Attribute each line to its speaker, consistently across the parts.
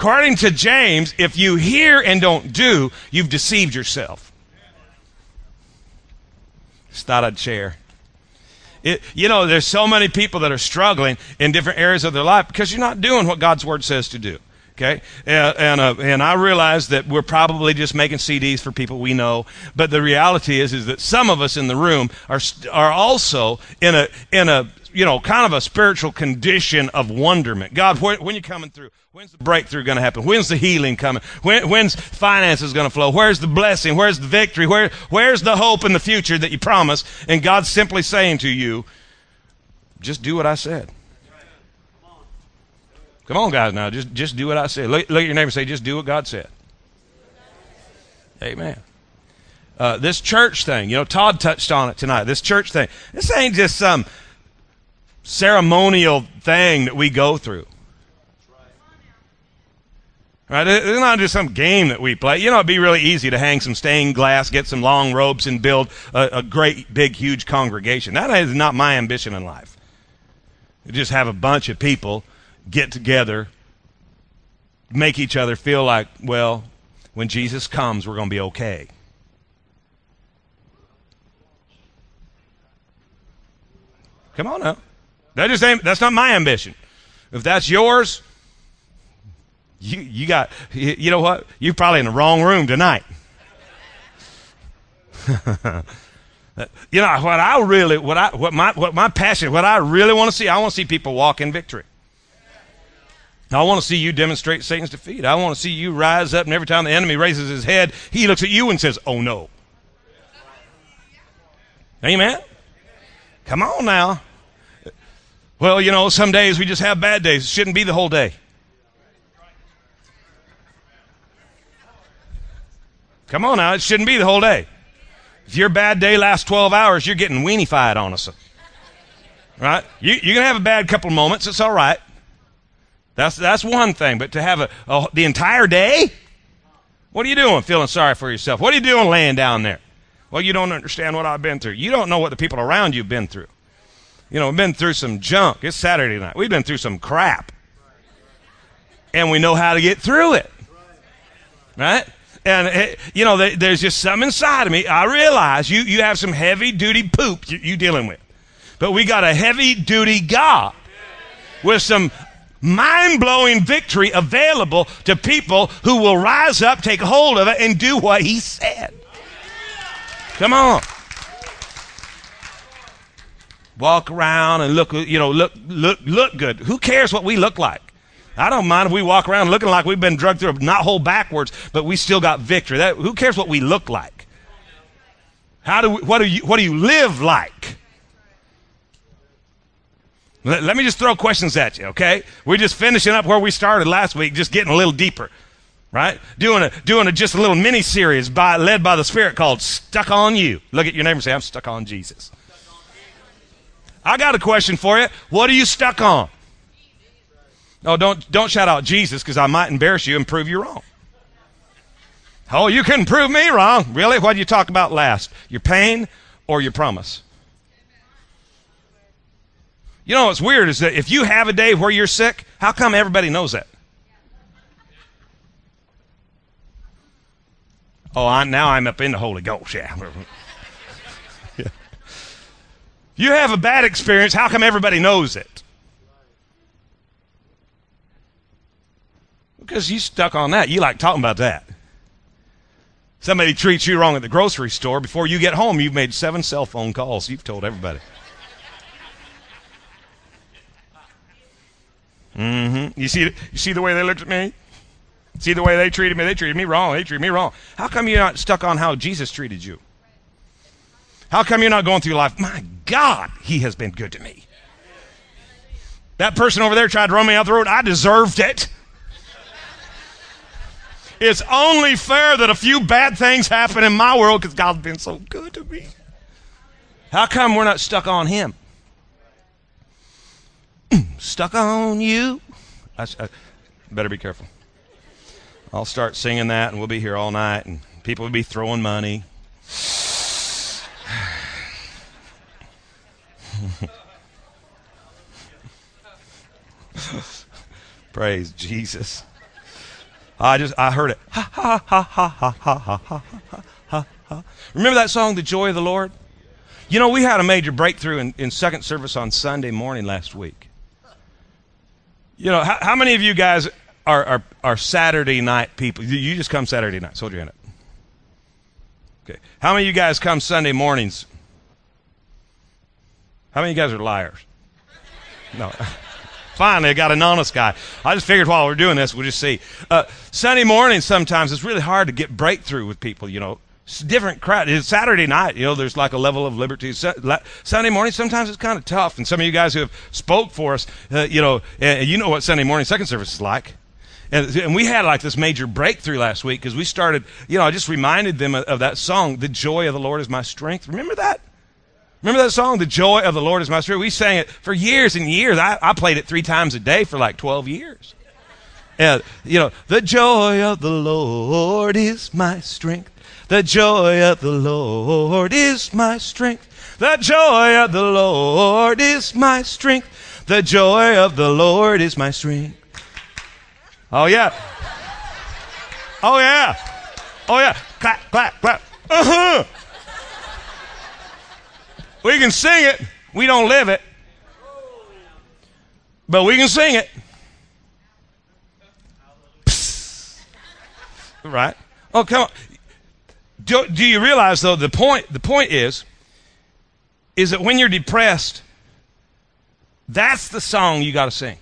Speaker 1: According to James, if you hear and don't do, you've deceived yourself. Just thought I'd share. It, you know, there's so many people that are struggling in different areas of their life because you're not doing what God's word says to do. Okay, and and, uh, and I realize that we're probably just making CDs for people we know, but the reality is is that some of us in the room are are also in a in a you know kind of a spiritual condition of wonderment. God, when, when you coming through? When's the breakthrough going to happen? When's the healing coming? When, when's finances going to flow? Where's the blessing? Where's the victory? Where where's the hope in the future that you promised? And God's simply saying to you, just do what I said. Come on, guys, now. Just, just do what I said. Look, look at your neighbor and say, just do what God said. Amen. Uh, this church thing, you know, Todd touched on it tonight. This church thing. This ain't just some ceremonial thing that we go through. Right? It's not just some game that we play. You know, it'd be really easy to hang some stained glass, get some long ropes, and build a, a great, big, huge congregation. That is not my ambition in life. just have a bunch of people get together, make each other feel like, well, when Jesus comes, we're going to be okay. Come on now. That just ain't, that's not my ambition. If that's yours, you, you got, you, you know what? You're probably in the wrong room tonight. you know what I really, what I, what my, what my passion, what I really want to see, I want to see people walk in victory. I want to see you demonstrate Satan's defeat. I want to see you rise up, and every time the enemy raises his head, he looks at you and says, Oh no. Amen? Come on now. Well, you know, some days we just have bad days. It shouldn't be the whole day. Come on now, it shouldn't be the whole day. If your bad day lasts 12 hours, you're getting weenified on us. Right? You, you're going to have a bad couple of moments. It's all right. That's, that's one thing. But to have a, a, the entire day? What are you doing feeling sorry for yourself? What are you doing laying down there? Well, you don't understand what I've been through. You don't know what the people around you have been through. You know, we've been through some junk. It's Saturday night. We've been through some crap. And we know how to get through it. Right? And, eh, you know, there's just something inside of me. I realize you, you have some heavy duty poop you, you dealing with. But we got a heavy duty God with some mind blowing victory available to people who will rise up, take hold of it, and do what he said. Come on. Walk around and look, you know, look, look, look good. Who cares what we look like? I don't mind if we walk around looking like we've been drugged through, a not hold backwards, but we still got victory. That, who cares what we look like? How do we, what do you what do you live like? Let, let me just throw questions at you, okay? We're just finishing up where we started last week, just getting a little deeper, right? Doing a doing a just a little mini series by led by the Spirit called "Stuck on You." Look at your neighbor and say, "I'm stuck on Jesus." I got a question for you. What are you stuck on? Oh, don't don't shout out Jesus because I might embarrass you and prove you wrong. Oh, you couldn't prove me wrong. Really? What did you talk about last? Your pain or your promise? You know what's weird is that if you have a day where you're sick, how come everybody knows that? Oh, I, now I'm up in the Holy Ghost. Yeah. yeah. You have a bad experience. How come everybody knows it? Because you stuck on that. You like talking about that. Somebody treats you wrong at the grocery store. Before you get home, you've made seven cell phone calls. You've told everybody. Mm-hmm. You see, you see the way they looked at me? See the way they treated me? They treated me wrong. They treated me wrong. How come you're not stuck on how Jesus treated you? How come you're not going through life? My God, He has been good to me. That person over there tried to run me out the road. I deserved it. It's only fair that a few bad things happen in my world because God's been so good to me. How come we're not stuck on Him? stuck on you. I, I, uh, better be careful. I'll start singing that, and we'll be here all night, and people will be throwing money. Praise Jesus. I just I heard it. Ha ha ha ha ha ha ha ha ha ha ha. Remember that song, "The Joy of the Lord"? You know, we had a major breakthrough in, in second service on Sunday morning last week. You know, how, how many of you guys are, are, are Saturday night people? You, just come Saturday night. Hold your hand up. Okay. How many of you guys come Sunday mornings? How many of you guys are liars? No. Finally, I got an honest guy. I just figured while we're doing this, we'll just see. Uh, Sunday morning, sometimes it's really hard to get breakthrough with people, you know. Different crowd. It's Saturday night, you know, there's like a level of liberty. Sunday morning, sometimes it's kind of tough. And some of you guys who have spoke for us, uh, you know, you know what Sunday morning second service is like. And, and we had like this major breakthrough last week because we started, you know, I just reminded them of, of that song, The Joy of the Lord is My Strength. Remember that? Remember that song, The Joy of the Lord is My Strength? We sang it for years and years. I, I played it three times a day for like 12 years. And, you know, the joy of the Lord is my strength. The joy of the Lord is my strength. The joy of the Lord is my strength. The joy of the Lord is my strength. Oh, yeah. Oh, yeah. Oh, yeah. Clap, clap, clap. Uh huh. We can sing it. We don't live it. But we can sing it. Psst. Right? Oh, come on. Do, do you realize though the point the point is is that when you're depressed, that's the song you got to sing.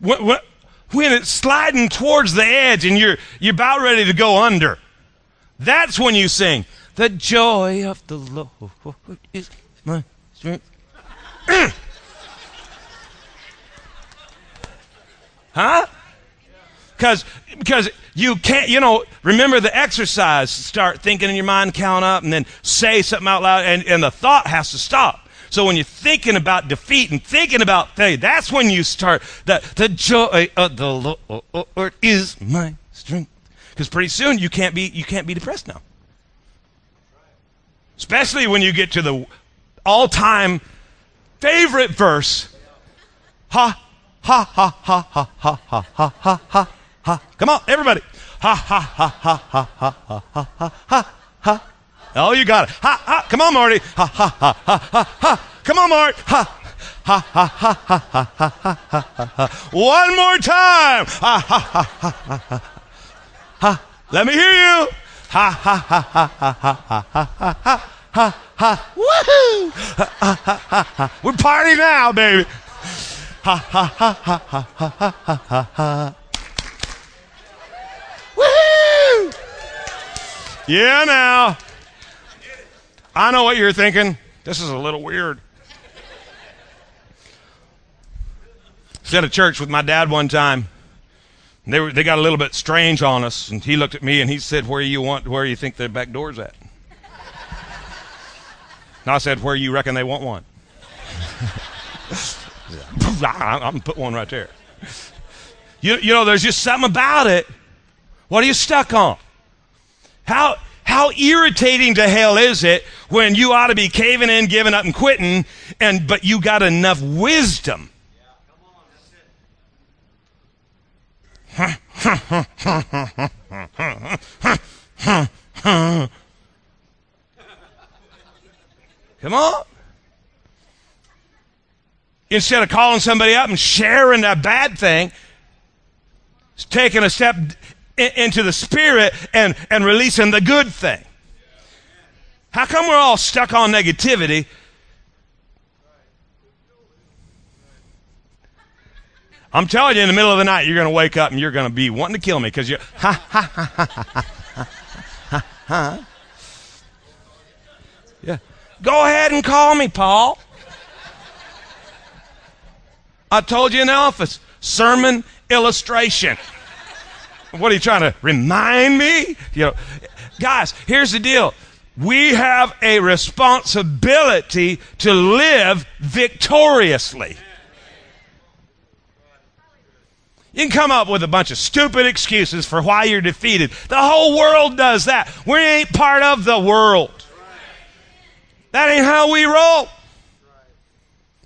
Speaker 1: When, when it's sliding towards the edge and you're you're about ready to go under, that's when you sing. The joy of the Lord is my strength. huh? Because because you can't, you know, remember the exercise. Start thinking in your mind, count up, and then say something out loud, and, and the thought has to stop. So when you're thinking about defeat and thinking about failure, that's when you start that the joy of the Lord is my strength. Because pretty soon you can't be you can't be depressed now. Especially when you get to the all-time favorite verse. Ha ha ha ha ha ha ha ha ha ha ha. Come on, everybody. Ha ha ha ha ha ha ha ha ha ha. Oh, you got it. Ha ha. Come on, Marty. Ha ha ha ha ha. Come on, Mart. Ha. Ha ha ha ha ha ha ha ha. One more time. Ha ha ha ha ha ha. Let me hear you. Ha ha ha ha ha ha ha ha ha ha ha. Woohoo! Ha ha ha ha. We're party now, baby. Ha ha ha ha ha ha ha ha ha. Yeah, now. I know what you're thinking. This is a little weird. I was at a church with my dad one time. They were, they got a little bit strange on us, and he looked at me and he said, "Where you want? Where you think the back door's at?" and I said, "Where you reckon they want one?" I'm gonna put one right there. You, you know, there's just something about it. What are you stuck on? How how irritating to hell is it when you ought to be caving in, giving up, and quitting, and but you got enough wisdom Come on. Instead of calling somebody up and sharing a bad thing, taking a step into the spirit and, and releasing the good thing. How come we're all stuck on negativity I'm telling you, in the middle of the night, you're going to wake up and you're going to be wanting to kill me because you're ha ha ha ha ha ha ha. Yeah. Go ahead and call me, Paul. I told you in the office, sermon illustration. What are you trying to remind me? You know, guys, here's the deal. We have a responsibility to live victoriously. You can come up with a bunch of stupid excuses for why you're defeated. The whole world does that. We ain't part of the world. That ain't how we roll.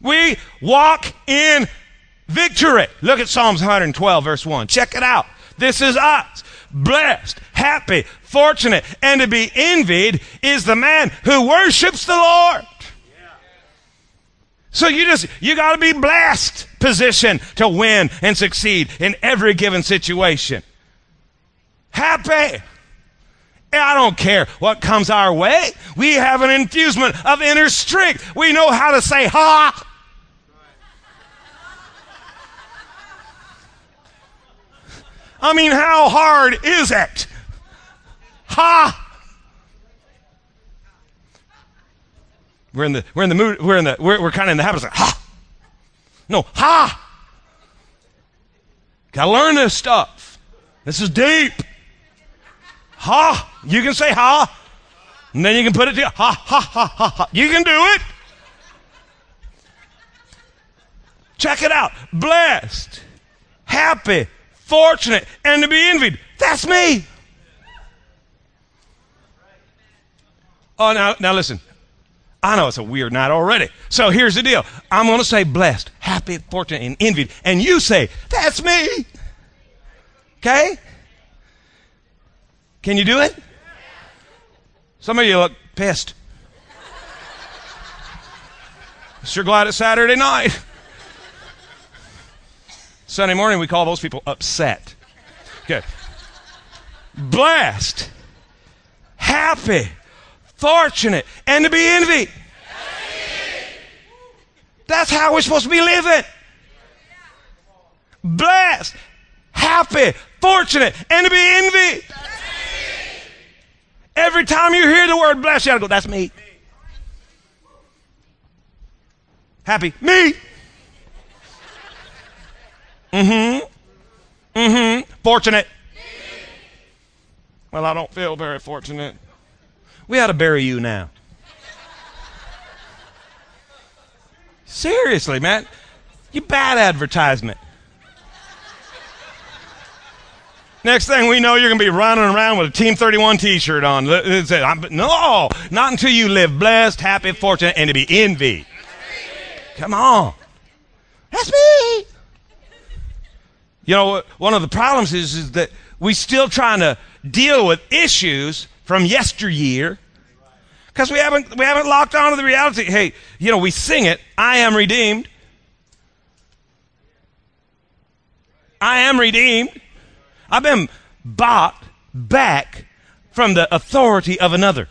Speaker 1: We walk in victory. Look at Psalms 112, verse 1. Check it out. This is us. Blessed, happy, fortunate, and to be envied is the man who worships the Lord. So you just, you gotta be blessed position to win and succeed in every given situation. Happy. I don't care what comes our way. We have an infusement of inner strength. We know how to say ha. I mean, how hard is it? Ha! We're in the we're in the mood we're in the we're, we're kind of in the habit of saying ha. No, ha. Gotta learn this stuff. This is deep. Ha. You can say ha. And then you can put it to Ha ha ha ha ha. You can do it. Check it out. Blessed, happy, fortunate, and to be envied. That's me. Oh, now, now listen. I know it's a weird night already. So here's the deal. I'm going to say blessed, happy, fortunate, and envied. And you say, that's me. Okay? Can you do it? Some of you look pissed. Sure glad it's Saturday night. Sunday morning, we call those people upset. Okay. Blessed, happy, fortunate, and to be envied. That's how we're supposed to be living. Blessed, happy, fortunate, and to be envied. Every time you hear the word blessed, you gotta go, that's me. Happy, me. Mm-hmm. Mm-hmm. Fortunate. Well, I don't feel very fortunate. We ought to bury you now. Seriously, man. You bad advertisement. Next thing we know, you're going to be running around with a Team 31 t-shirt on. No, not until you live blessed, happy, fortunate, and to be envied. Come on. That's me. You know, one of the problems is, is that we're still trying to deal with issues from yesteryear because we haven't, we haven't locked on to the reality. Hey, you know, we sing it, I am redeemed. I am redeemed. I've been bought back from the authority of another.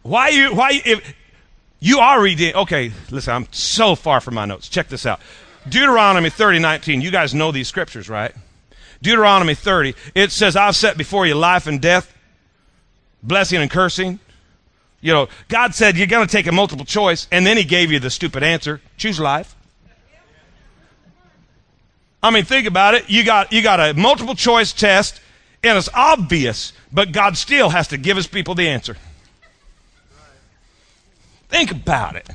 Speaker 1: Why you, why, if, you are redeemed. Okay, listen, I'm so far from my notes. Check this out. Deuteronomy 30, 19. You guys know these scriptures, right? Deuteronomy 30, it says, I've set before you life and death, blessing and cursing. You know, God said you're going to take a multiple choice, and then He gave you the stupid answer choose life. I mean, think about it. You got, you got a multiple choice test, and it's obvious, but God still has to give His people the answer. Think about it.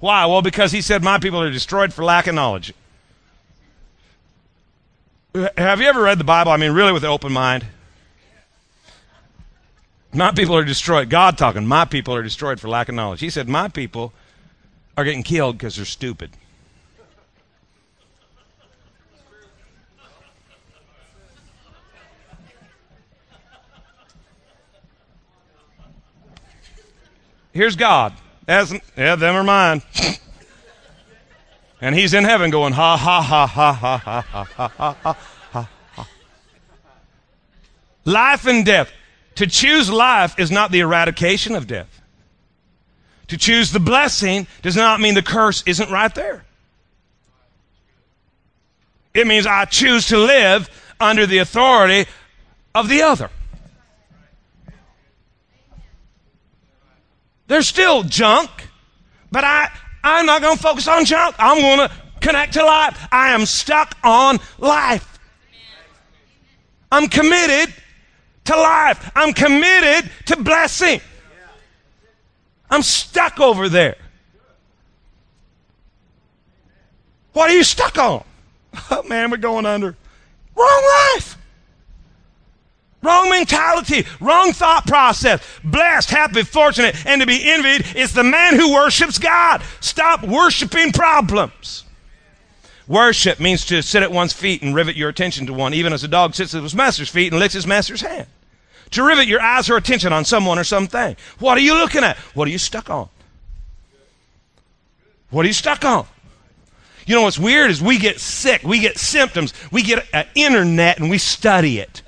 Speaker 1: Why? Well, because he said, My people are destroyed for lack of knowledge. Have you ever read the Bible? I mean, really with an open mind? My people are destroyed. God talking, my people are destroyed for lack of knowledge. He said, My people are getting killed because they're stupid. Here's God. As, yeah, them are mine. and he's in heaven going, ha, ha, ha, ha, ha, ha, ha, ha, ha, ha. Life and death. To choose life is not the eradication of death. To choose the blessing does not mean the curse isn't right there. It means I choose to live under the authority of the other. There's still junk, but I, I'm not going to focus on junk. I'm going to connect to life. I am stuck on life. I'm committed to life. I'm committed to blessing. I'm stuck over there. What are you stuck on? Oh man, we're going under. Wrong life. Wrong mentality, wrong thought process. Blessed, happy, fortunate, and to be envied is the man who worships God. Stop worshiping problems. Worship means to sit at one's feet and rivet your attention to one, even as a dog sits at his master's feet and licks his master's hand. To rivet your eyes or attention on someone or something. What are you looking at? What are you stuck on? What are you stuck on? You know what's weird is we get sick, we get symptoms, we get an internet and we study it.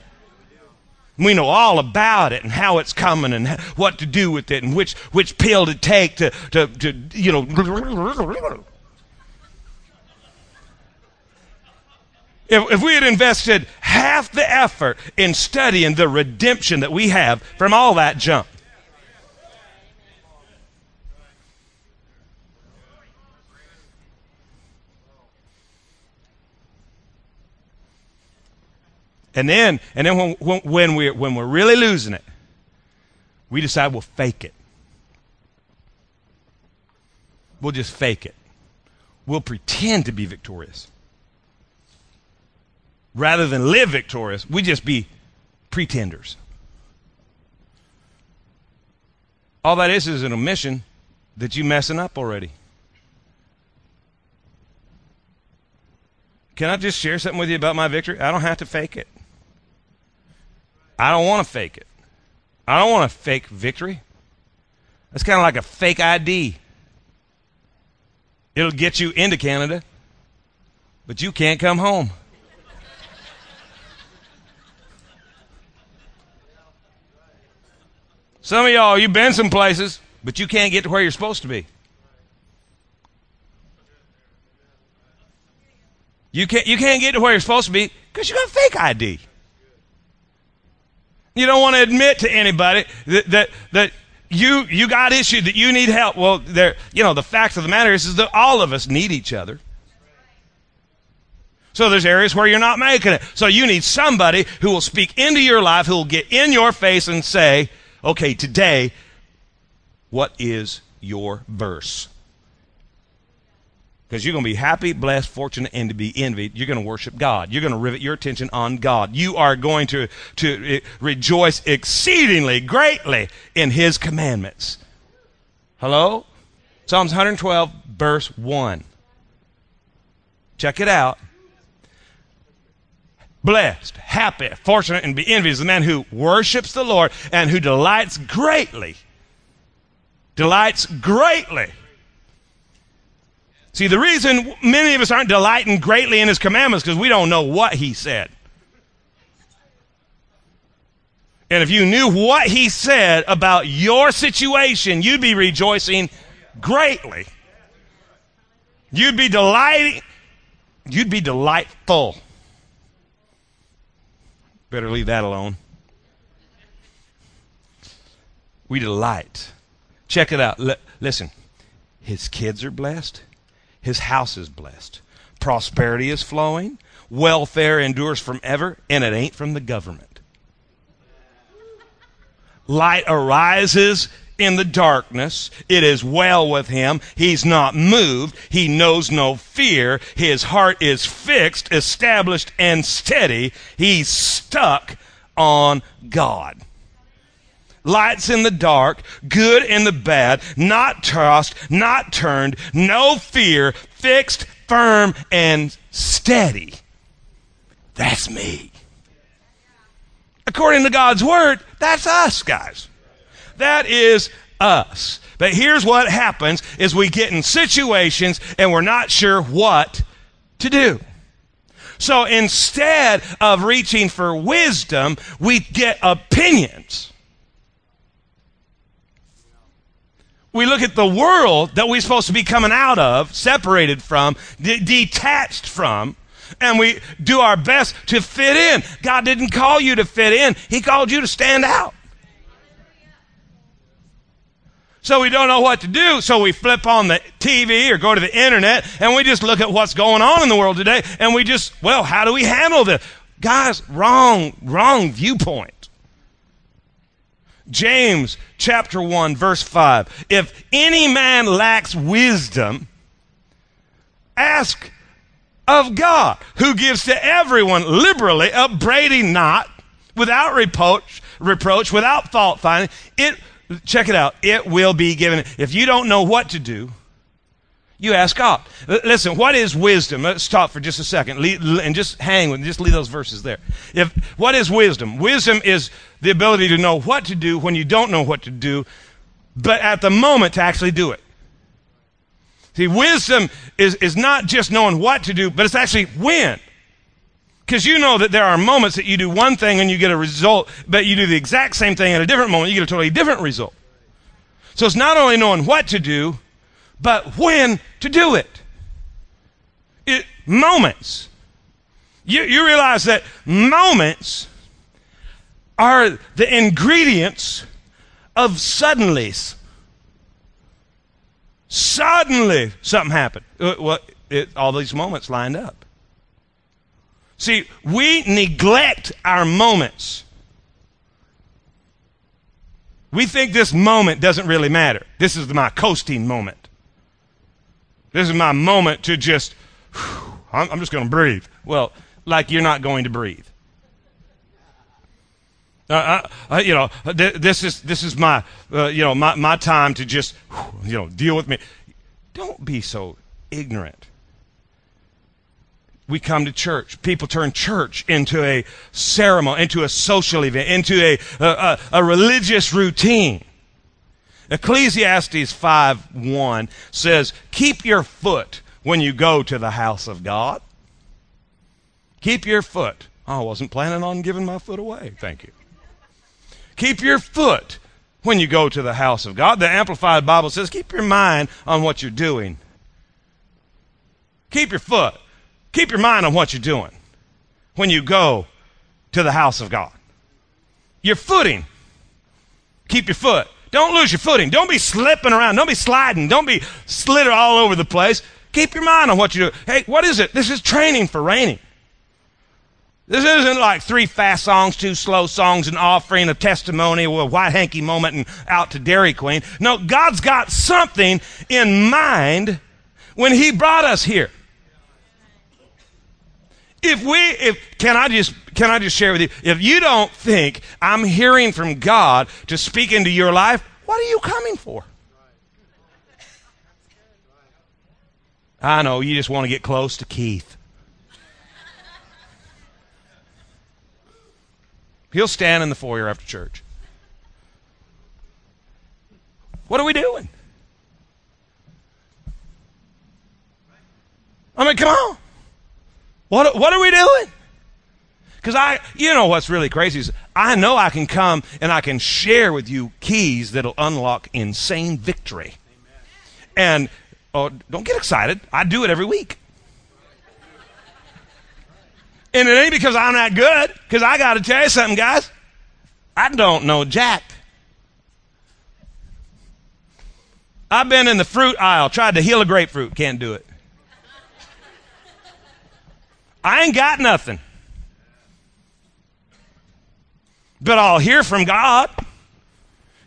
Speaker 1: We know all about it and how it's coming and what to do with it and which, which pill to take to, to, to you know. If, if we had invested half the effort in studying the redemption that we have from all that junk, And then, and then when, when, we're, when we're really losing it, we decide we'll fake it. We'll just fake it. We'll pretend to be victorious. Rather than live victorious, we just be pretenders. All that is is an omission that you're messing up already. Can I just share something with you about my victory? I don't have to fake it. I don't want to fake it. I don't want to fake victory. That's kind of like a fake ID. It'll get you into Canada, but you can't come home. Some of y'all, you've been some places, but you can't get to where you're supposed to be. You can't, you can't get to where you're supposed to be because you got a fake ID. You don't want to admit to anybody that, that, that you, you got issues, that you need help. Well, there, you know, the fact of the matter is, is that all of us need each other. So there's areas where you're not making it. So you need somebody who will speak into your life, who will get in your face and say, okay, today, what is your verse? Because you're going to be happy, blessed, fortunate, and to be envied. You're going to worship God. You're going to rivet your attention on God. You are going to, to eh, rejoice exceedingly greatly in His commandments. Hello? Psalms 112, verse 1. Check it out. Blessed, happy, fortunate, and be envied is the man who worships the Lord and who delights greatly. Delights greatly See, the reason many of us aren't delighting greatly in his commandments because we don't know what he said. And if you knew what he said about your situation, you'd be rejoicing greatly. You'd be delighting. You'd be delightful. Better leave that alone. We delight. Check it out. L- listen, his kids are blessed. His house is blessed. Prosperity is flowing. Welfare endures from ever, and it ain't from the government. Light arises in the darkness. It is well with him. He's not moved. He knows no fear. His heart is fixed, established, and steady. He's stuck on God lights in the dark, good in the bad, not tossed, not turned, no fear, fixed, firm, and steady. That's me. According to God's word, that's us, guys. That is us. But here's what happens is we get in situations and we're not sure what to do. So instead of reaching for wisdom, we get opinions. We look at the world that we're supposed to be coming out of, separated from, de- detached from, and we do our best to fit in. God didn't call you to fit in, He called you to stand out. So we don't know what to do, so we flip on the TV or go to the internet and we just look at what's going on in the world today and we just, well, how do we handle this? Guys, wrong, wrong viewpoint. James chapter 1 verse 5. If any man lacks wisdom, ask of God, who gives to everyone liberally, upbraiding not, without reproach, reproach, without fault finding. It, check it out. It will be given. If you don't know what to do, you ask God. Listen, what is wisdom? Let's stop for just a second and just hang with, just leave those verses there. If, what is wisdom? Wisdom is the ability to know what to do when you don't know what to do, but at the moment to actually do it. See, wisdom is, is not just knowing what to do, but it's actually when. Because you know that there are moments that you do one thing and you get a result, but you do the exact same thing at a different moment, you get a totally different result. So it's not only knowing what to do, but when to do it. it moments. You, you realize that moments are the ingredients of suddenlies. Suddenly, something happened. Uh, well, it, all these moments lined up. See, we neglect our moments. We think this moment doesn't really matter. This is my coasting moment. This is my moment to just, whew, I'm just going to breathe. Well, like you're not going to breathe. Uh, uh, you know, th- this is this is my uh, you know my my time to just whew, you know deal with me. Don't be so ignorant. We come to church. People turn church into a ceremony, into a social event, into a, a, a religious routine. Ecclesiastes 5 1 says, Keep your foot when you go to the house of God. Keep your foot. Oh, I wasn't planning on giving my foot away. Thank you. Keep your foot when you go to the house of God. The Amplified Bible says, Keep your mind on what you're doing. Keep your foot. Keep your mind on what you're doing when you go to the house of God. Your footing. Keep your foot. Don't lose your footing. Don't be slipping around. Don't be sliding. Don't be slither all over the place. Keep your mind on what you do. Hey, what is it? This is training for reigning. This isn't like three fast songs, two slow songs, an offering, a testimony, a white hanky moment, and out to Dairy Queen. No, God's got something in mind when He brought us here. If we, if, can I just, can I just share with you? If you don't think I'm hearing from God to speak into your life, what are you coming for? I know, you just want to get close to Keith. He'll stand in the foyer after church. What are we doing? I mean, come on. What, what are we doing? Because I, you know what's really crazy is I know I can come and I can share with you keys that'll unlock insane victory. And oh, don't get excited. I do it every week. And it ain't because I'm not good, because I got to tell you something, guys. I don't know Jack. I've been in the fruit aisle, tried to heal a grapefruit, can't do it. I ain't got nothing. But I'll hear from God.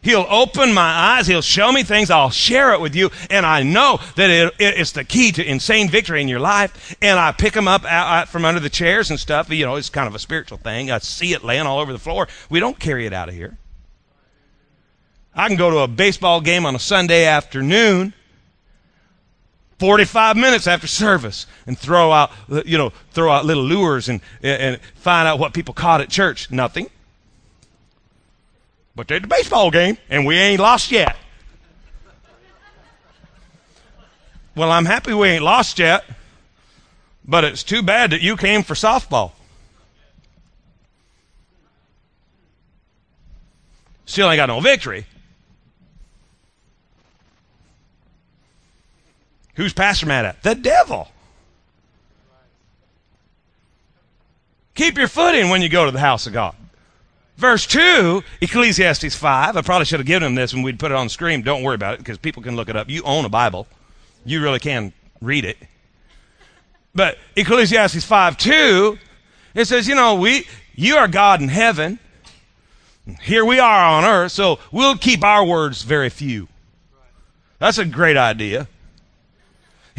Speaker 1: He'll open my eyes. He'll show me things. I'll share it with you. And I know that it, it, it's the key to insane victory in your life. And I pick them up out, out from under the chairs and stuff. You know, it's kind of a spiritual thing. I see it laying all over the floor. We don't carry it out of here. I can go to a baseball game on a Sunday afternoon 45 minutes after service and throw out, you know, throw out little lures and, and find out what people caught at church. Nothing. But they're the baseball game and we ain't lost yet. Well, I'm happy we ain't lost yet, but it's too bad that you came for softball. Still ain't got no victory. Who's Pastor mad at? The devil. Keep your footing when you go to the house of God. Verse 2, Ecclesiastes 5. I probably should have given him this when we'd put it on screen. Don't worry about it because people can look it up. You own a Bible, you really can read it. But Ecclesiastes 5 2, it says, you know, we, you are God in heaven. Here we are on earth, so we'll keep our words very few. That's a great idea.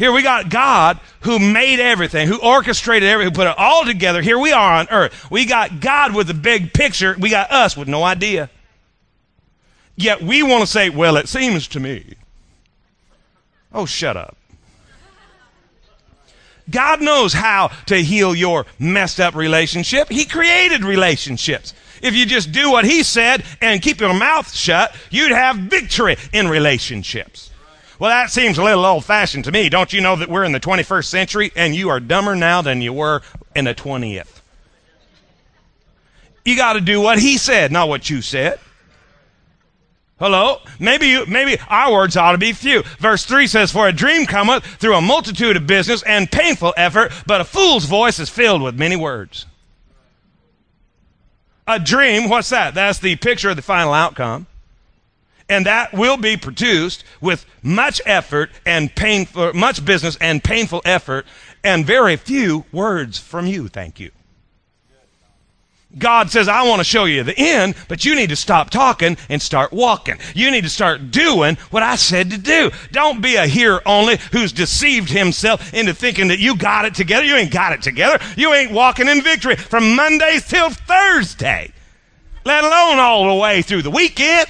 Speaker 1: Here we got God who made everything, who orchestrated everything, who put it all together. Here we are on earth. We got God with the big picture. We got us with no idea. Yet we want to say, well, it seems to me. Oh, shut up. God knows how to heal your messed up relationship. He created relationships. If you just do what He said and keep your mouth shut, you'd have victory in relationships. Well, that seems a little old fashioned to me. Don't you know that we're in the 21st century and you are dumber now than you were in the 20th? You got to do what He said, not what you said. Hello? Maybe you, maybe our words ought to be few. Verse 3 says, For a dream cometh through a multitude of business and painful effort, but a fool's voice is filled with many words. A dream, what's that? That's the picture of the final outcome. And that will be produced with much effort and painful, much business and painful effort, and very few words from you. Thank you. God says, I want to show you the end, but you need to stop talking and start walking. You need to start doing what I said to do. Don't be a hearer only who's deceived himself into thinking that you got it together. You ain't got it together. You ain't walking in victory from Mondays till Thursday, let alone all the way through the weekend.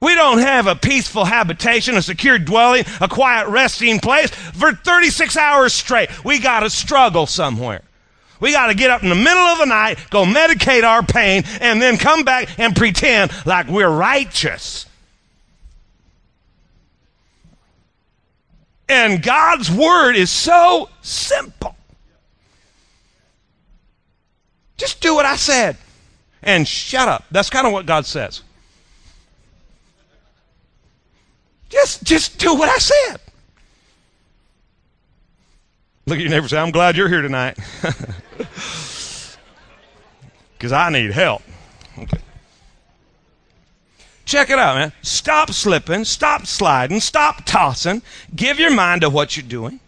Speaker 1: We don't have a peaceful habitation, a secure dwelling, a quiet resting place for 36 hours straight. We got to struggle somewhere. We got to get up in the middle of the night, go medicate our pain, and then come back and pretend like we're righteous. And God's word is so simple. Just do what I said and shut up. That's kind of what God says. Just, just do what I said. Look at your neighbor say, I'm glad you're here tonight. Because I need help. Okay. Check it out, man. Stop slipping, stop sliding, stop tossing. Give your mind to what you're doing.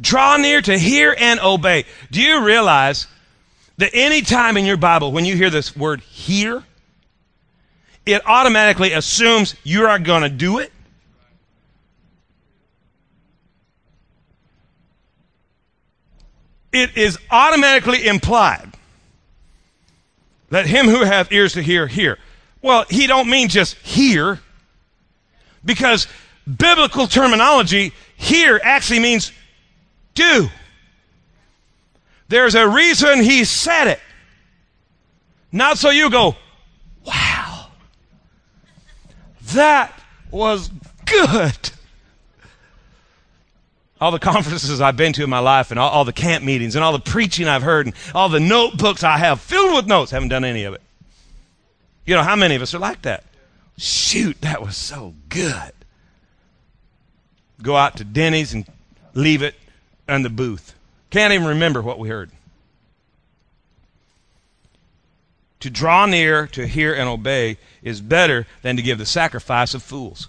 Speaker 1: Draw near to hear and obey. Do you realize that any time in your Bible when you hear this word hear, it automatically assumes you are going to do it? it is automatically implied that him who hath ears to hear, hear. Well, he don't mean just hear, because biblical terminology, hear actually means do. There's a reason he said it. Not so you go, that was good all the conferences I've been to in my life and all, all, the camp meetings and all the preaching I've heard and all the notebooks I have filled with notes, haven't done any of it. You know, how many of us are like that? Shoot, that was so good. Go out to Denny's and leave it in the booth. Can't even remember what we heard. To draw near, to hear and obey is better than to give the sacrifice of fools.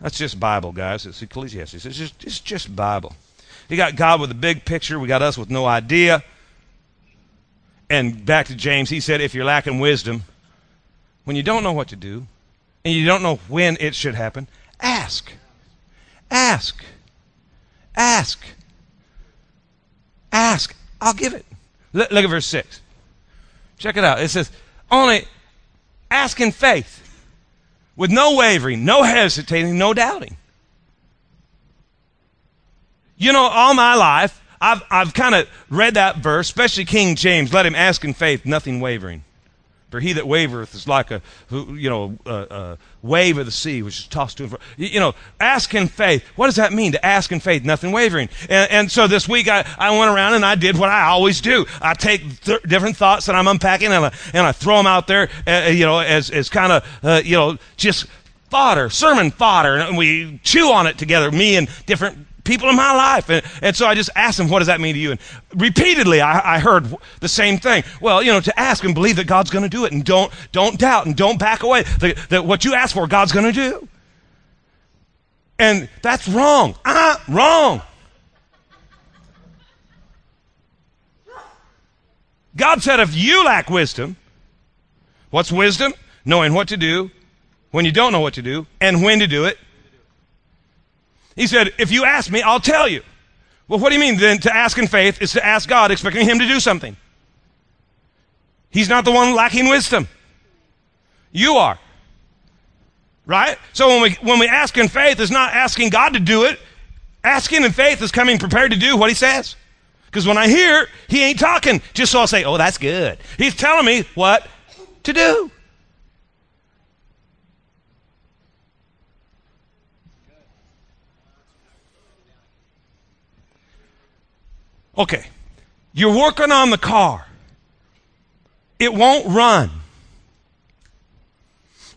Speaker 1: That's just Bible, guys. It's Ecclesiastes. It's just, it's just Bible. You got God with a big picture. We got us with no idea. And back to James, he said, if you're lacking wisdom, when you don't know what to do, and you don't know when it should happen, ask. Ask. Ask. Ask. I'll give it. Look, look at verse 6. Check it out. It says, only ask in faith with no wavering, no hesitating, no doubting. You know, all my life, I've, I've kind of read that verse, especially King James, let him ask in faith, nothing wavering. For he that wavereth is like a, you know, a, a wave of the sea, which is tossed to and fro. You know, ask in faith. What does that mean to ask in faith? Nothing wavering. And, and so this week I, I went around and I did what I always do. I take th- different thoughts that I'm unpacking and I, and I throw them out there, uh, you know, as, as kind of, uh, you know, just fodder, sermon fodder. And we chew on it together, me and different people in my life. And, and so I just asked him, what does that mean to you? And repeatedly I, I heard the same thing. Well, you know, to ask and believe that God's going to do it and don't, don't doubt and don't back away. That, that what you ask for, God's going to do. And that's wrong. Ah, wrong. God said, if you lack wisdom, what's wisdom? Knowing what to do when you don't know what to do and when to do it He said, If you ask me, I'll tell you. Well, what do you mean then? To ask in faith is to ask God, expecting Him to do something. He's not the one lacking wisdom. You are. Right? So when we, when we ask in faith, is not asking God to do it. Asking in faith is coming prepared to do what He says. Because when I hear, He ain't talking just so I'll say, oh, that's good. He's telling me what to do. Okay. You're working on the car. It won't run.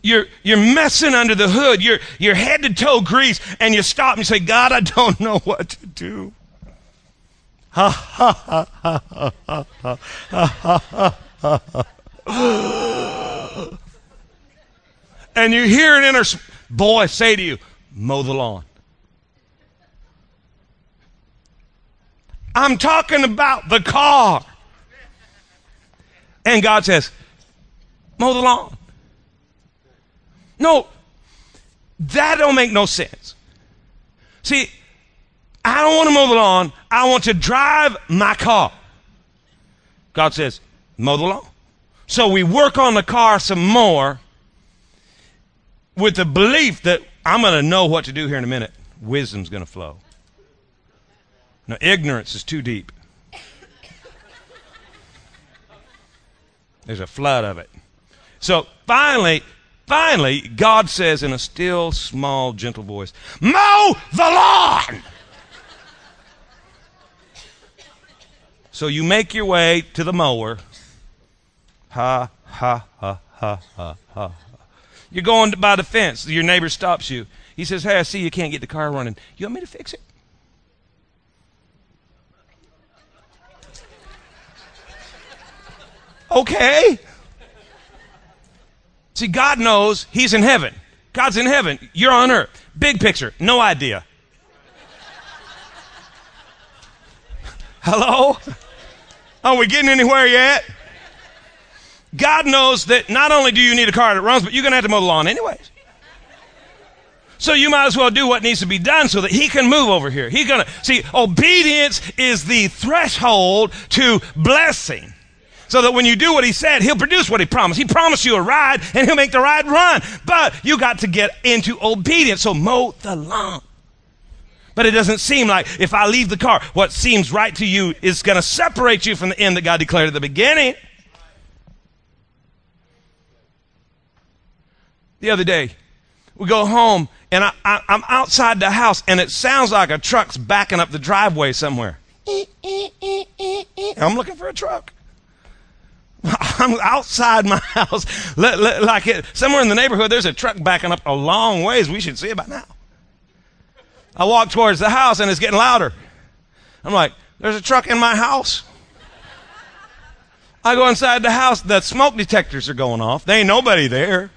Speaker 1: You're, you're messing under the hood. You're, you're head to toe grease. And you stop and you say, God, I don't know what to do. Ha ha ha ha ha ha ha ha ha. And you hear an inner voice say to you, mow the lawn. I'm talking about the car. And God says, mow the lawn. No, that don't make no sense. See, I don't want to mow the lawn. I want to drive my car. God says, mow the lawn. So we work on the car some more with the belief that I'm going to know what to do here in a minute. Wisdom's going to flow. Now, ignorance is too deep. There's a flood of it. So finally, finally, God says in a still, small, gentle voice, Mow the lawn! so you make your way to the mower. Ha, ha, ha, ha, ha, ha. You're going by the fence. Your neighbor stops you. He says, Hey, I see you can't get the car running. You want me to fix it? Okay. See, God knows He's in heaven. God's in heaven. You're on earth. Big picture. No idea. Hello? Are we getting anywhere yet? God knows that not only do you need a car that runs, but you're going to have to mow the lawn anyways. So you might as well do what needs to be done so that he can move over here. He's going to see obedience is the threshold to blessing so that when you do what he said, he'll produce what he promised. He promised you a ride and he'll make the ride run. But you got to get into obedience. So mow the lawn. But it doesn't seem like if I leave the car, what seems right to you is going to separate you from the end that God declared at the beginning. The other day, we go home and I, I, I'm outside the house and it sounds like a truck's backing up the driveway somewhere. I'm looking for a truck. I'm outside my house, like it, somewhere in the neighborhood, there's a truck backing up a long ways. We should see it by now. I walk towards the house and it's getting louder. I'm like, there's a truck in my house. I go inside the house, the smoke detectors are going off. There ain't nobody there.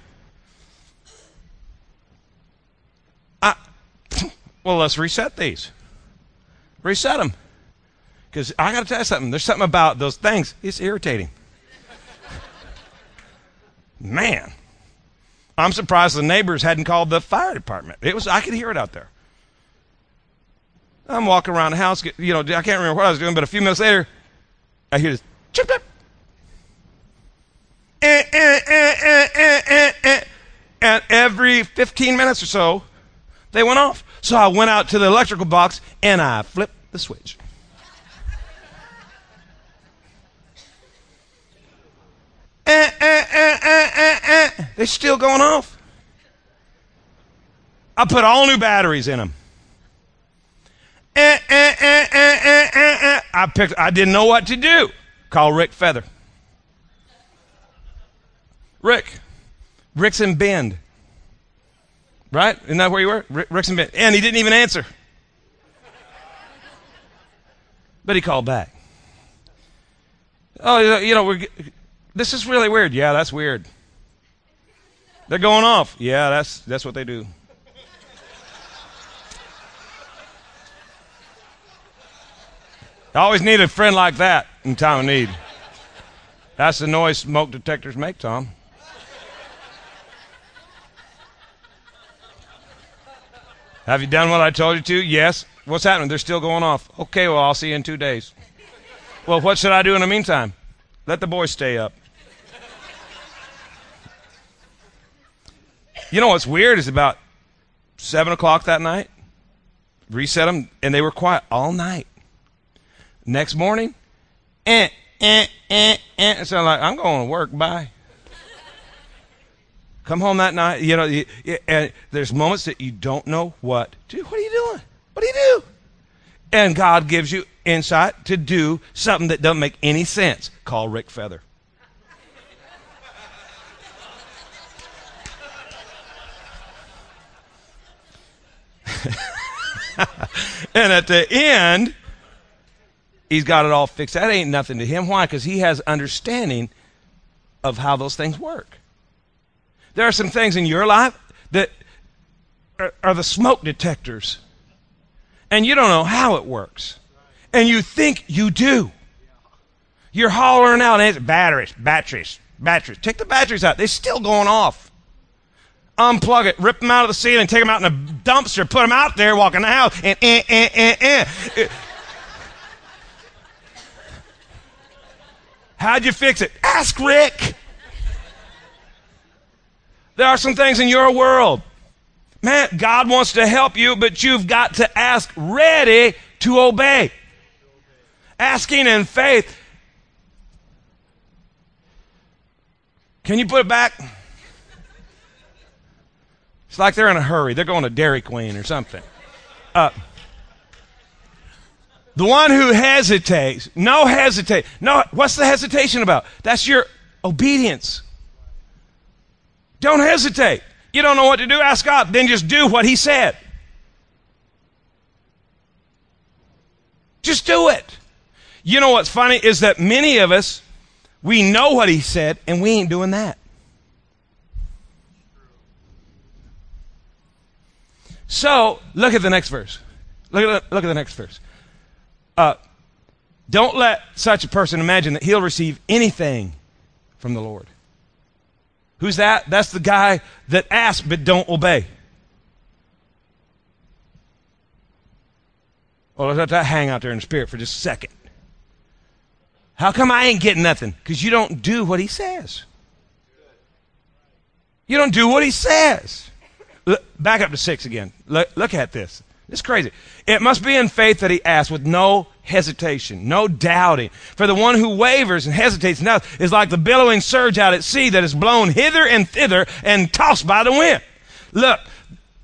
Speaker 1: I, well, let's reset these. Reset them. Because I got to tell you something. There's something about those things, it's irritating. Man, I'm surprised the neighbors hadn't called the fire department. It was I could hear it out there. I'm walking around the house, you know, I can't remember what I was doing, but a few minutes later, I hear this chip chip. Eh, eh, eh, and every 15 minutes or so, they went off. So I went out to the electrical box and I flipped the switch. Eh, eh, eh, They're still going off. I put all new batteries in them. I picked. I didn't know what to do. Call Rick Feather. Rick. Rick's in Bend. Right? Isn't that where you were? Rick's in Bend. And he didn't even answer. But he called back. Oh, you know, we're this is really weird. Yeah, that's weird. They're going off. Yeah, that's that's what they do. I always need a friend like that in time of need. That's the noise smoke detectors make, Tom. Have you done what I told you to? Yes. What's happening? They're still going off. Okay, well, I'll see you in two days. Well, what should I do in the meantime? Let the boys stay up. You know what's weird is about 7 o'clock that night, reset them, and they were quiet all night. Next morning, eh, eh, eh, eh. So like, I'm going to work. Bye. Come home that night. You know, you, and there's moments that you don't know what to do. What are you doing? What do you do? And God gives you insight to do something that doesn't make any sense. Call Rick Feather. and at the end, he's got it all fixed. That ain't nothing to him. Why? Because he has understanding of how those things work. There are some things in your life that are, are the smoke detectors, and you don't know how it works, and you think you do. You're hollering out, and it's batteries, batteries, batteries. Take the batteries out; they're still going off. Unplug it, rip them out of the ceiling, take them out in a dumpster, put them out there, walk in the house, and eh, eh, eh, eh. How'd you fix it? Ask Rick. There are some things in your world. Man, God wants to help you, but you've got to ask ready to obey. Asking in faith. Can you put it back? It's like they're in a hurry. They're going to Dairy Queen or something. Uh, the one who hesitates, no hesitate. No, what's the hesitation about? That's your obedience. Don't hesitate. You don't know what to do, ask God. Then just do what He said. Just do it. You know what's funny is that many of us, we know what He said, and we ain't doing that. So, look at the next verse. Look at the, look at the next verse. Uh, don't let such a person imagine that he'll receive anything from the Lord. Who's that? That's the guy that asks but don't obey. Well, let's let that hang out there in the spirit for just a second. How come I ain't getting nothing? Because you don't do what he says. You don't do what he says. Look, back up to six again. Look, look at this. It's crazy. It must be in faith that he asks with no hesitation, no doubting. For the one who wavers and hesitates now is like the billowing surge out at sea that is blown hither and thither and tossed by the wind. Look,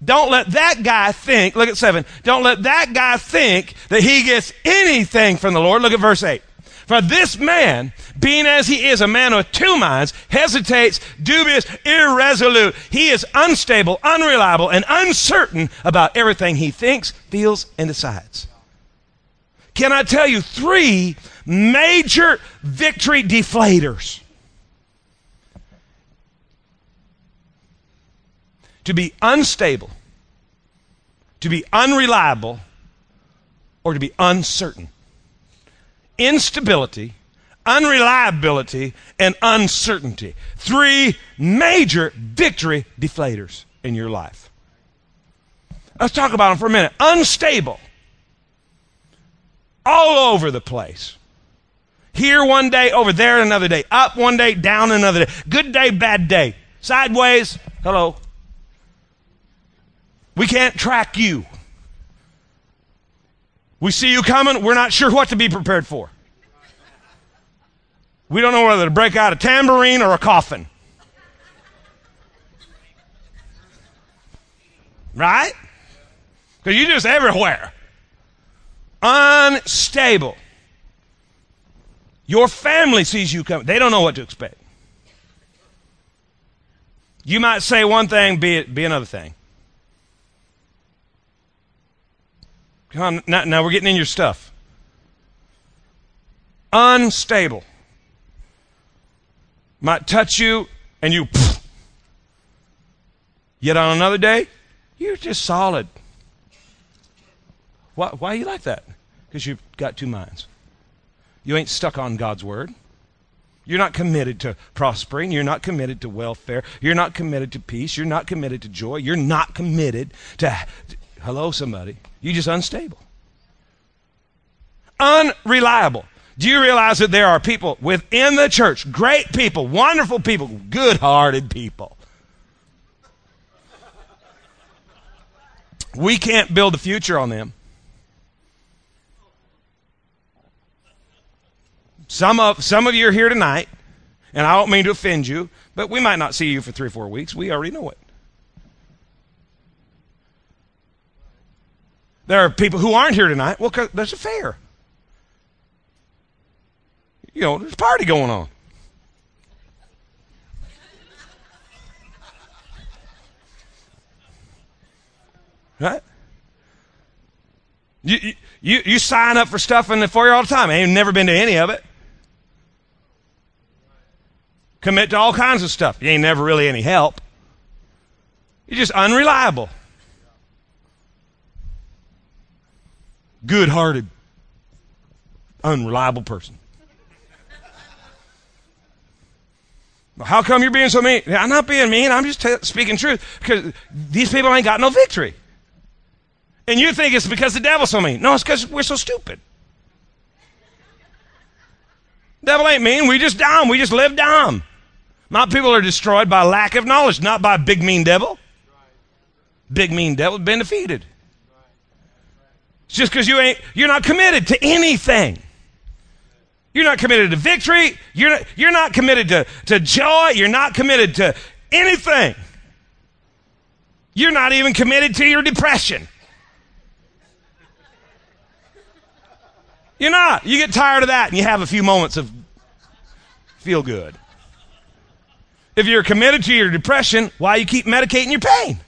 Speaker 1: don't let that guy think, look at seven, don't let that guy think that he gets anything from the Lord. Look at verse eight. For this man, being as he is a man of two minds, hesitates, dubious, irresolute. He is unstable, unreliable, and uncertain about everything he thinks, feels, and decides. Can I tell you three major victory deflators? To be unstable, to be unreliable, or to be uncertain instability, unreliability, and uncertainty. Three major victory deflators in your life. Let's talk about them for a minute. Unstable. All over the place. Here one day, over there another day. Up one day, down another day. Good day, bad day. Sideways. Hello. We can't track you. We see you coming, we're not sure what to be prepared for. We don't know whether to break out a tambourine or a coffin. Right? Because you're just everywhere. Unstable. Your family sees you coming. They don't know what to expect. You might say one thing, be, it, be another thing. Come now, now we're getting in your stuff. Unstable. Might touch you and you. Pff. Yet on another day, you're just solid. Why, why are you like that? Because you've got two minds. You ain't stuck on God's word. You're not committed to prospering. You're not committed to welfare. You're not committed to peace. You're not committed to joy. You're not committed to Hello, somebody. You're just unstable. Unreliable. Do you realize that there are people within the church, great people, wonderful people, good hearted people? We can't build a future on them. Some of, some of you are here tonight, and I don't mean to offend you, but we might not see you for three or four weeks. We already know it. There are people who aren't here tonight. Well, cause there's a fair. You know, there's a party going on. Right? You, you, you sign up for stuff in the foyer all the time. I ain't never been to any of it. Commit to all kinds of stuff. You ain't never really any help. You're just unreliable. Good hearted, unreliable person. How come you're being so mean? I'm not being mean. I'm just t- speaking truth because these people ain't got no victory. And you think it's because the devil's so mean. No, it's because we're so stupid. Devil ain't mean. We just dumb. We just live dumb. My people are destroyed by lack of knowledge, not by big mean devil. Big mean devil been defeated. It's just because you ain't you're not committed to anything. You're not committed to victory. You're not, you're not committed to, to joy. You're not committed to anything. You're not even committed to your depression. You're not. You get tired of that and you have a few moments of feel good. If you're committed to your depression, why you keep medicating your pain?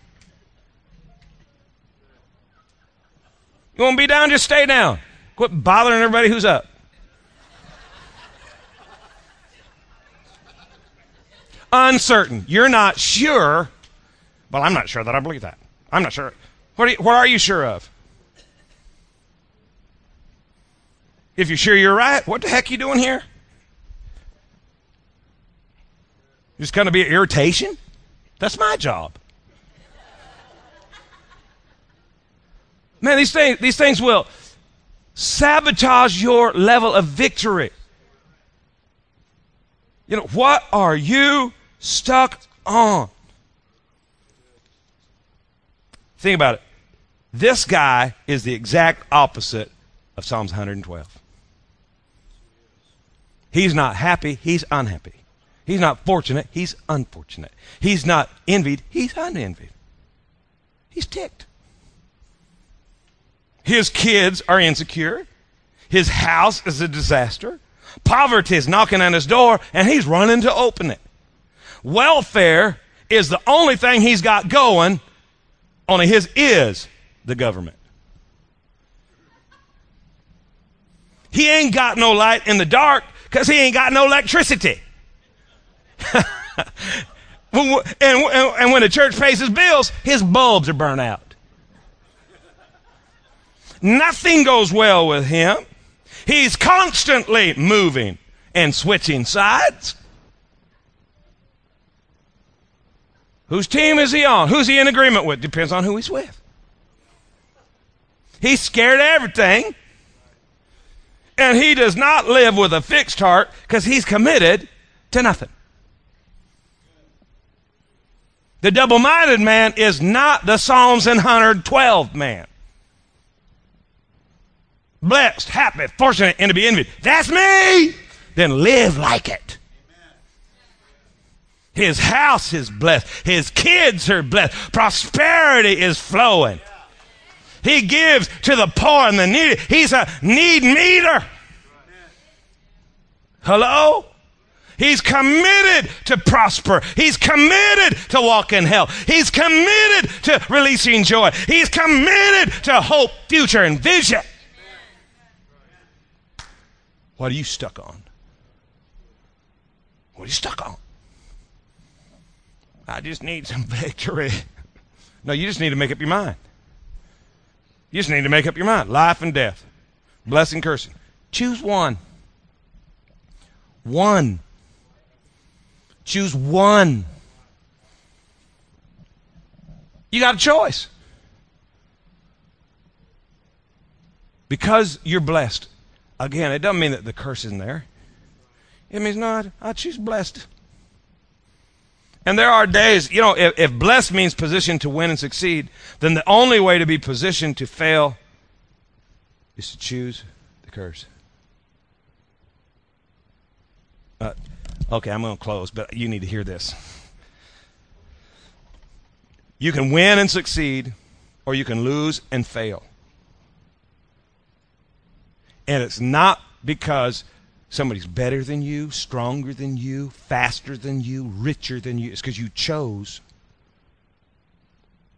Speaker 1: You want to be down? Just stay down. Quit bothering everybody who's up. uncertain. You're not sure. Well, I'm not sure that I believe that. I'm not sure. What are you, what are you sure of? If you're sure you're right, what the heck are you doing here? Just going to be an irritation? That's my job. Man, these things, these things will sabotage your level of victory. You know, what are you stuck on. Think about it. This guy is the exact opposite of Psalms 112. He's not happy, he's unhappy. He's not fortunate, he's unfortunate. He's not envied, he's unenvied. He's ticked. His kids are insecure. His house is a disaster. Poverty is knocking on his door, and he's running to open it. Welfare is the only thing he's got going, only his is the government. He ain't got no light in the dark because he ain't got no electricity. and, and when the church pays his bills, his bulbs are burnt out. Nothing goes well with him. He's constantly moving and switching sides. Whose team is he on? Who's he in agreement with? Depends on who he's with. He's scared of everything. And he does not live with a fixed heart because he's committed to nothing. The double minded man is not the Psalms and 112 man. Blessed, happy, fortunate, and to be envied. That's me! Then live like it. His house is blessed. His kids are blessed. Prosperity is flowing. He gives to the poor and the needy. He's a need meter. Hello? He's committed to prosper. He's committed to walk in health. He's committed to releasing joy. He's committed to hope, future, and vision. What are you stuck on? What are you stuck on? I just need some victory. No, you just need to make up your mind. You just need to make up your mind. Life and death, blessing, cursing. Choose one. One. Choose one. You got a choice. because you're blessed. Again, it doesn't mean that the curse isn't there. It means, no, I choose blessed. And there are days, you know, if, if blessed means positioned to win and succeed, then the only way to be positioned to fail is to choose the curse. Uh, okay, I'm going to close, but you need to hear this. You can win and succeed, or you can lose and fail. And it's not because somebody's better than you, stronger than you, faster than you, richer than you. It's because you chose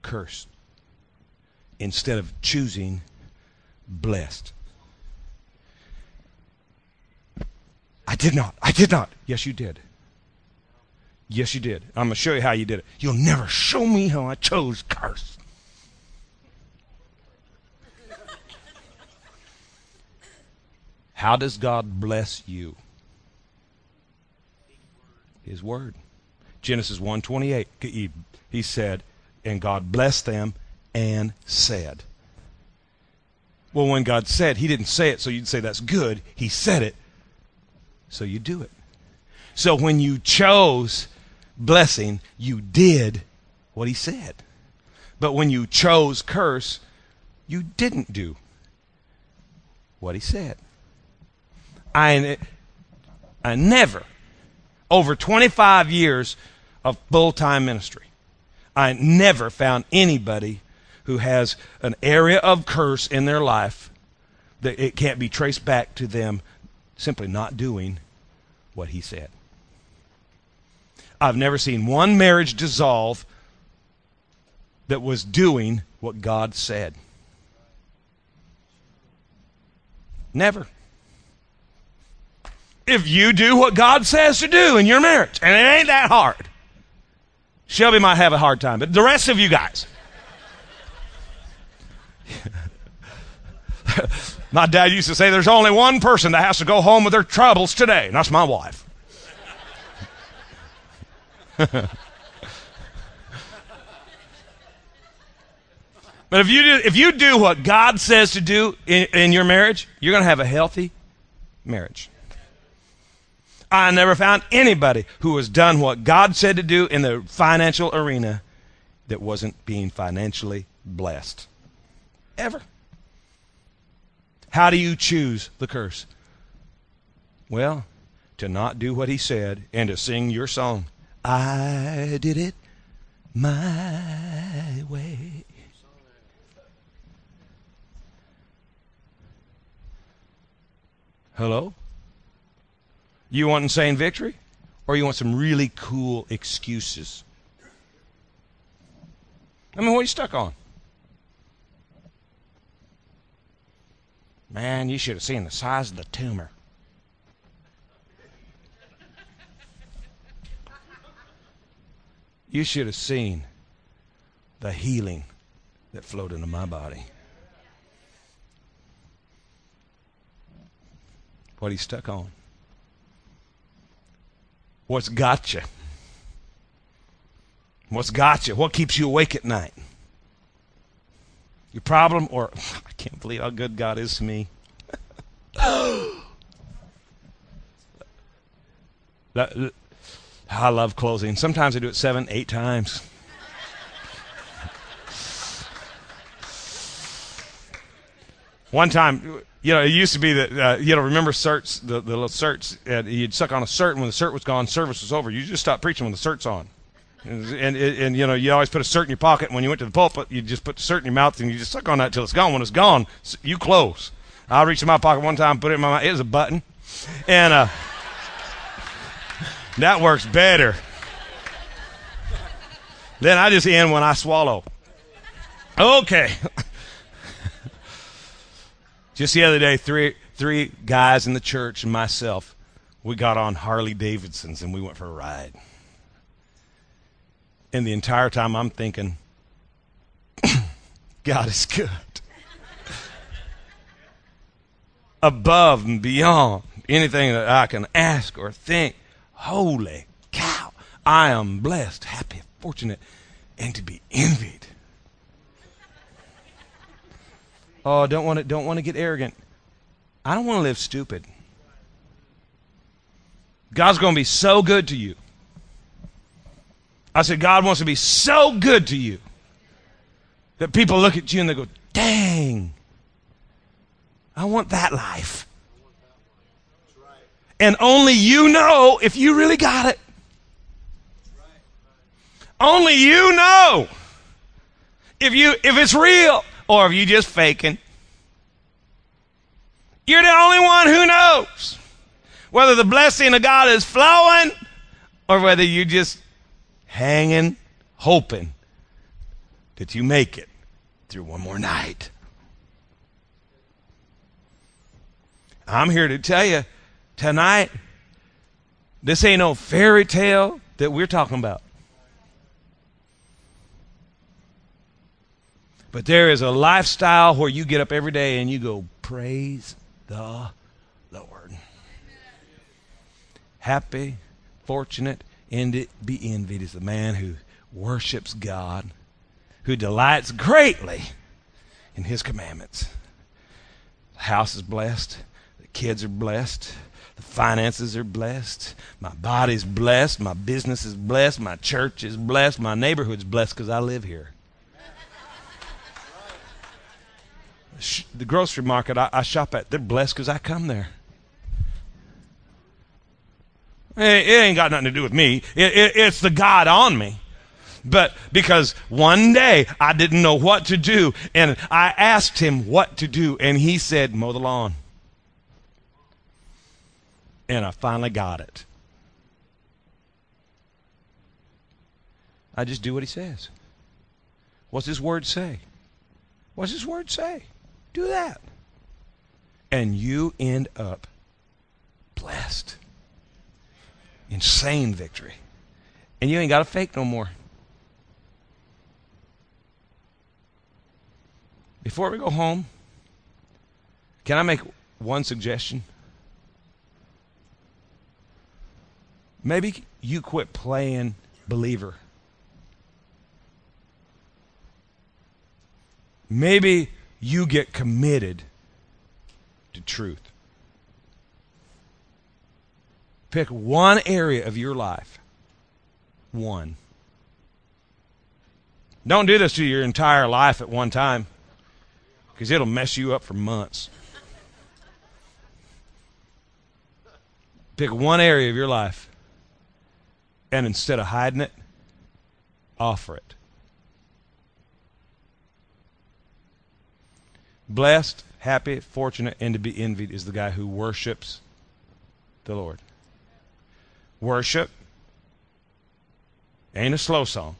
Speaker 1: cursed instead of choosing blessed. I did not. I did not. Yes, you did. Yes, you did. I'm going to show you how you did it. You'll never show me how I chose cursed. How does God bless you? His word. Genesis 1:28. He, he said, and God blessed them and said. Well, when God said, He didn't say it so you'd say that's good. He said it so you do it. So when you chose blessing, you did what He said. But when you chose curse, you didn't do what He said. I, I never, over 25 years of full time ministry, I never found anybody who has an area of curse in their life that it can't be traced back to them simply not doing what he said. I've never seen one marriage dissolve that was doing what God said. Never if you do what God says to do in your marriage. And it ain't that hard. Shelby might have a hard time, but the rest of you guys. my dad used to say there's only one person that has to go home with their troubles today, and that's my wife. But if you do, if you do what God says to do in, in your marriage, you're going to have a healthy marriage. I never found anybody who has done what God said to do in the financial arena that wasn't being financially blessed. Ever. How do you choose the curse? Well, to not do what he said and to sing your song. I did it my way. Hello? You want insane victory? Or you want some really cool excuses? I mean, what are you stuck on? Man, you should have seen the size of the tumor. You should have seen the healing that flowed into my body. What are you stuck on? What's got you? What's got you? What keeps you awake at night? Your problem, or I can't believe how good God is to me. I love closing. Sometimes I do it seven, eight times. One time, you know, it used to be that, uh, you know, remember certs, the, the little certs, and you'd suck on a cert, and when the cert was gone, service was over. You just stopped preaching when the cert's on. And, and, and, you know, you always put a cert in your pocket. And when you went to the pulpit, you just put the cert in your mouth, and you just suck on that till it's gone. When it's gone, you close. I reached in my pocket one time, put it in my mouth. It was a button. And uh, that works better. Then I just end when I swallow. Okay. Just the other day, three three guys in the church and myself, we got on Harley Davidsons and we went for a ride. And the entire time I'm thinking, God is good. Above and beyond anything that I can ask or think. Holy cow. I am blessed, happy, fortunate, and to be envied. Oh, don't want to don't want to get arrogant. I don't want to live stupid. God's going to be so good to you. I said, God wants to be so good to you that people look at you and they go, dang, I want that life. And only you know if you really got it. Only you know if you if it's real or if you just faking. You're the only one who knows whether the blessing of God is flowing or whether you're just hanging, hoping that you make it through one more night. I'm here to tell you tonight, this ain't no fairy tale that we're talking about. But there is a lifestyle where you get up every day and you go, Praise the Lord. Happy, fortunate, and it be envied is the man who worships God, who delights greatly in his commandments. The house is blessed, the kids are blessed, the finances are blessed, my body's blessed, my business is blessed, my church is blessed, my neighborhood's blessed because I live here. The grocery market I, I shop at, they're blessed because I come there. It, it, ain't got nothing to do with me. It, it, it's the God on me. But because one day I didn't know what to do, and I asked him what to do, and he said, mow the lawn. And I finally got it. I just do what he says. What's his word say? What's his word say? Do that. And you end up blessed. Insane victory. And you ain't got to fake no more. Before we go home, can I make one suggestion? Maybe you quit playing believer. Maybe you get committed to truth. Pick one area of your life. One. Don't do this to your entire life at one time because it'll mess you up for months. Pick one area of your life and instead of hiding it, offer it. Blessed, happy, fortunate, and to be envied is the guy who worships the Lord. Worship ain't a slow song.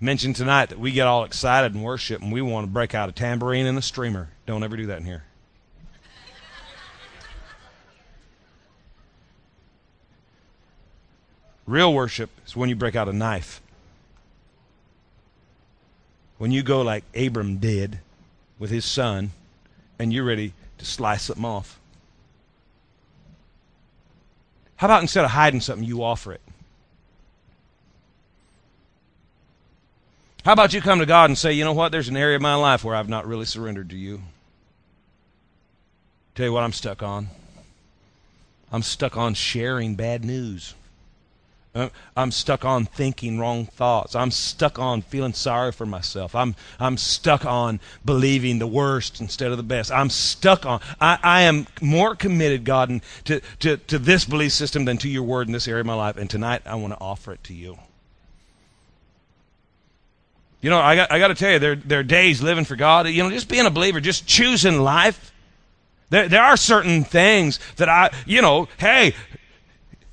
Speaker 1: Mentioned tonight that we get all excited and worship and we want to break out a tambourine and a streamer. Don't ever do that in here. Real worship is when you break out a knife. When you go like Abram did with his son, and you're ready to slice something off. How about instead of hiding something, you offer it? How about you come to God and say, you know what, there's an area of my life where I've not really surrendered to you. Tell you what I'm stuck on. I'm stuck on sharing bad news. Uh, I'm stuck on thinking wrong thoughts. I'm stuck on feeling sorry for myself. I'm, I'm stuck on believing the worst instead of the best. I'm stuck on, I, I am more committed, God, to, to, to this belief system than to your word in this area of my life. And tonight I want to offer it to you. You know, I got, I got to tell you, there, there are days living for God. You know, just being a believer, just choosing life. There, there are certain things that I, you know, hey,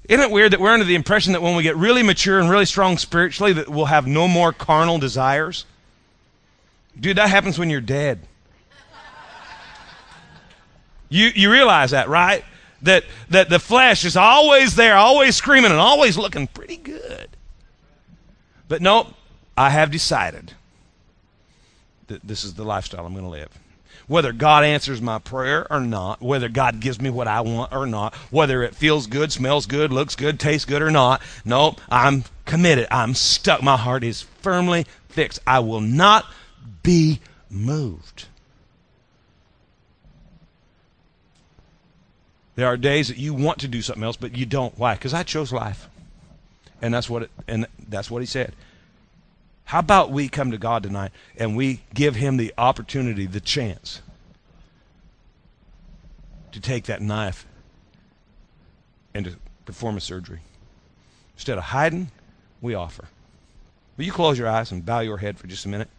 Speaker 1: isn't it weird that we're under the impression that when we get really mature and really strong spiritually, that we'll have no more carnal desires? Dude, that happens when you're dead. You, you realize that, right? That, that the flesh is always there, always screaming, and always looking pretty good. But nope, I have decided that this is the lifestyle I'm going to live whether God answers my prayer or not, whether God gives me what I want or not, whether it feels good, smells good, looks good, tastes good or not. No, I'm committed. I'm stuck. My heart is firmly fixed. I will not be moved. There are days that you want to do something else, but you don't. Why? Because I chose life, and that's what it, and that's what he said. How about we come to God tonight and we give him the opportunity, the chance to take that knife and to perform a surgery. Instead of hiding, we offer. Will you close your eyes and bow your head for just a minute?